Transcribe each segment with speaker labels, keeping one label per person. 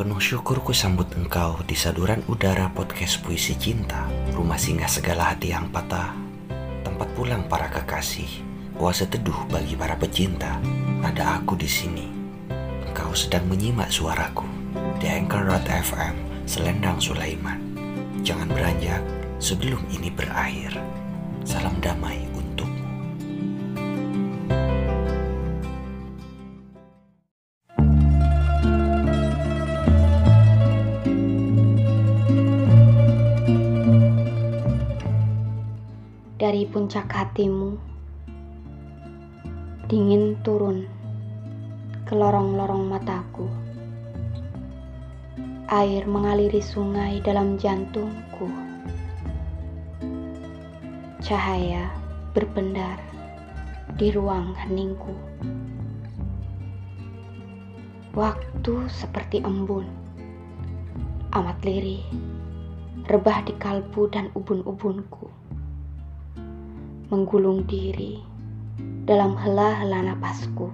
Speaker 1: Penuh syukur ku sambut engkau di saduran udara podcast puisi cinta, rumah singgah segala hati yang patah, tempat pulang para kekasih, oase teduh bagi para pecinta. Ada aku di sini. Engkau sedang menyimak suaraku di Anchor.fm Selendang Sulaiman. Jangan beranjak sebelum ini berakhir. Salam damai
Speaker 2: Dari puncak hatimu, dingin turun ke lorong-lorong mataku. Air mengaliri sungai dalam jantungku. Cahaya berpendar di ruang heningku. Waktu seperti embun, amat lirih, rebah di kalbu dan ubun-ubunku menggulung diri dalam hela-hela napasku.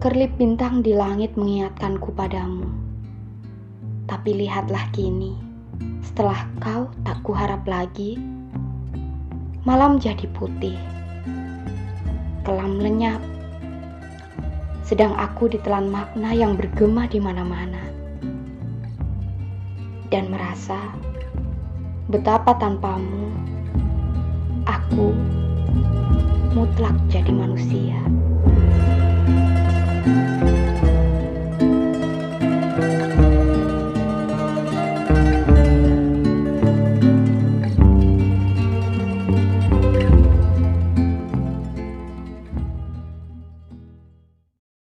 Speaker 2: Kerlip bintang di langit mengingatkanku padamu. Tapi lihatlah kini, setelah kau tak kuharap lagi, malam jadi putih, kelam lenyap, sedang aku ditelan makna yang bergema di mana-mana dan merasa betapa tanpamu aku mutlak jadi manusia.